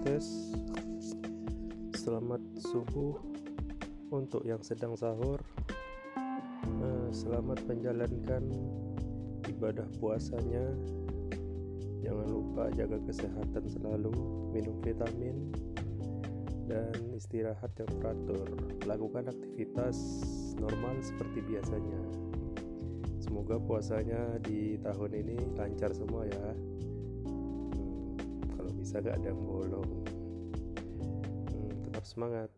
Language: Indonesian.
tes. Selamat subuh Untuk yang sedang sahur. Eh, Selamat menjalankan ibadah puasanya. Jangan lupa jaga kesehatan selalu Minum vitamin Dan istirahat yang teratur. Lakukan aktivitas normal seperti biasanya. Semoga puasanya di tahun ini lancar semua ya agak ada bolong. Hmm, tetap semangat.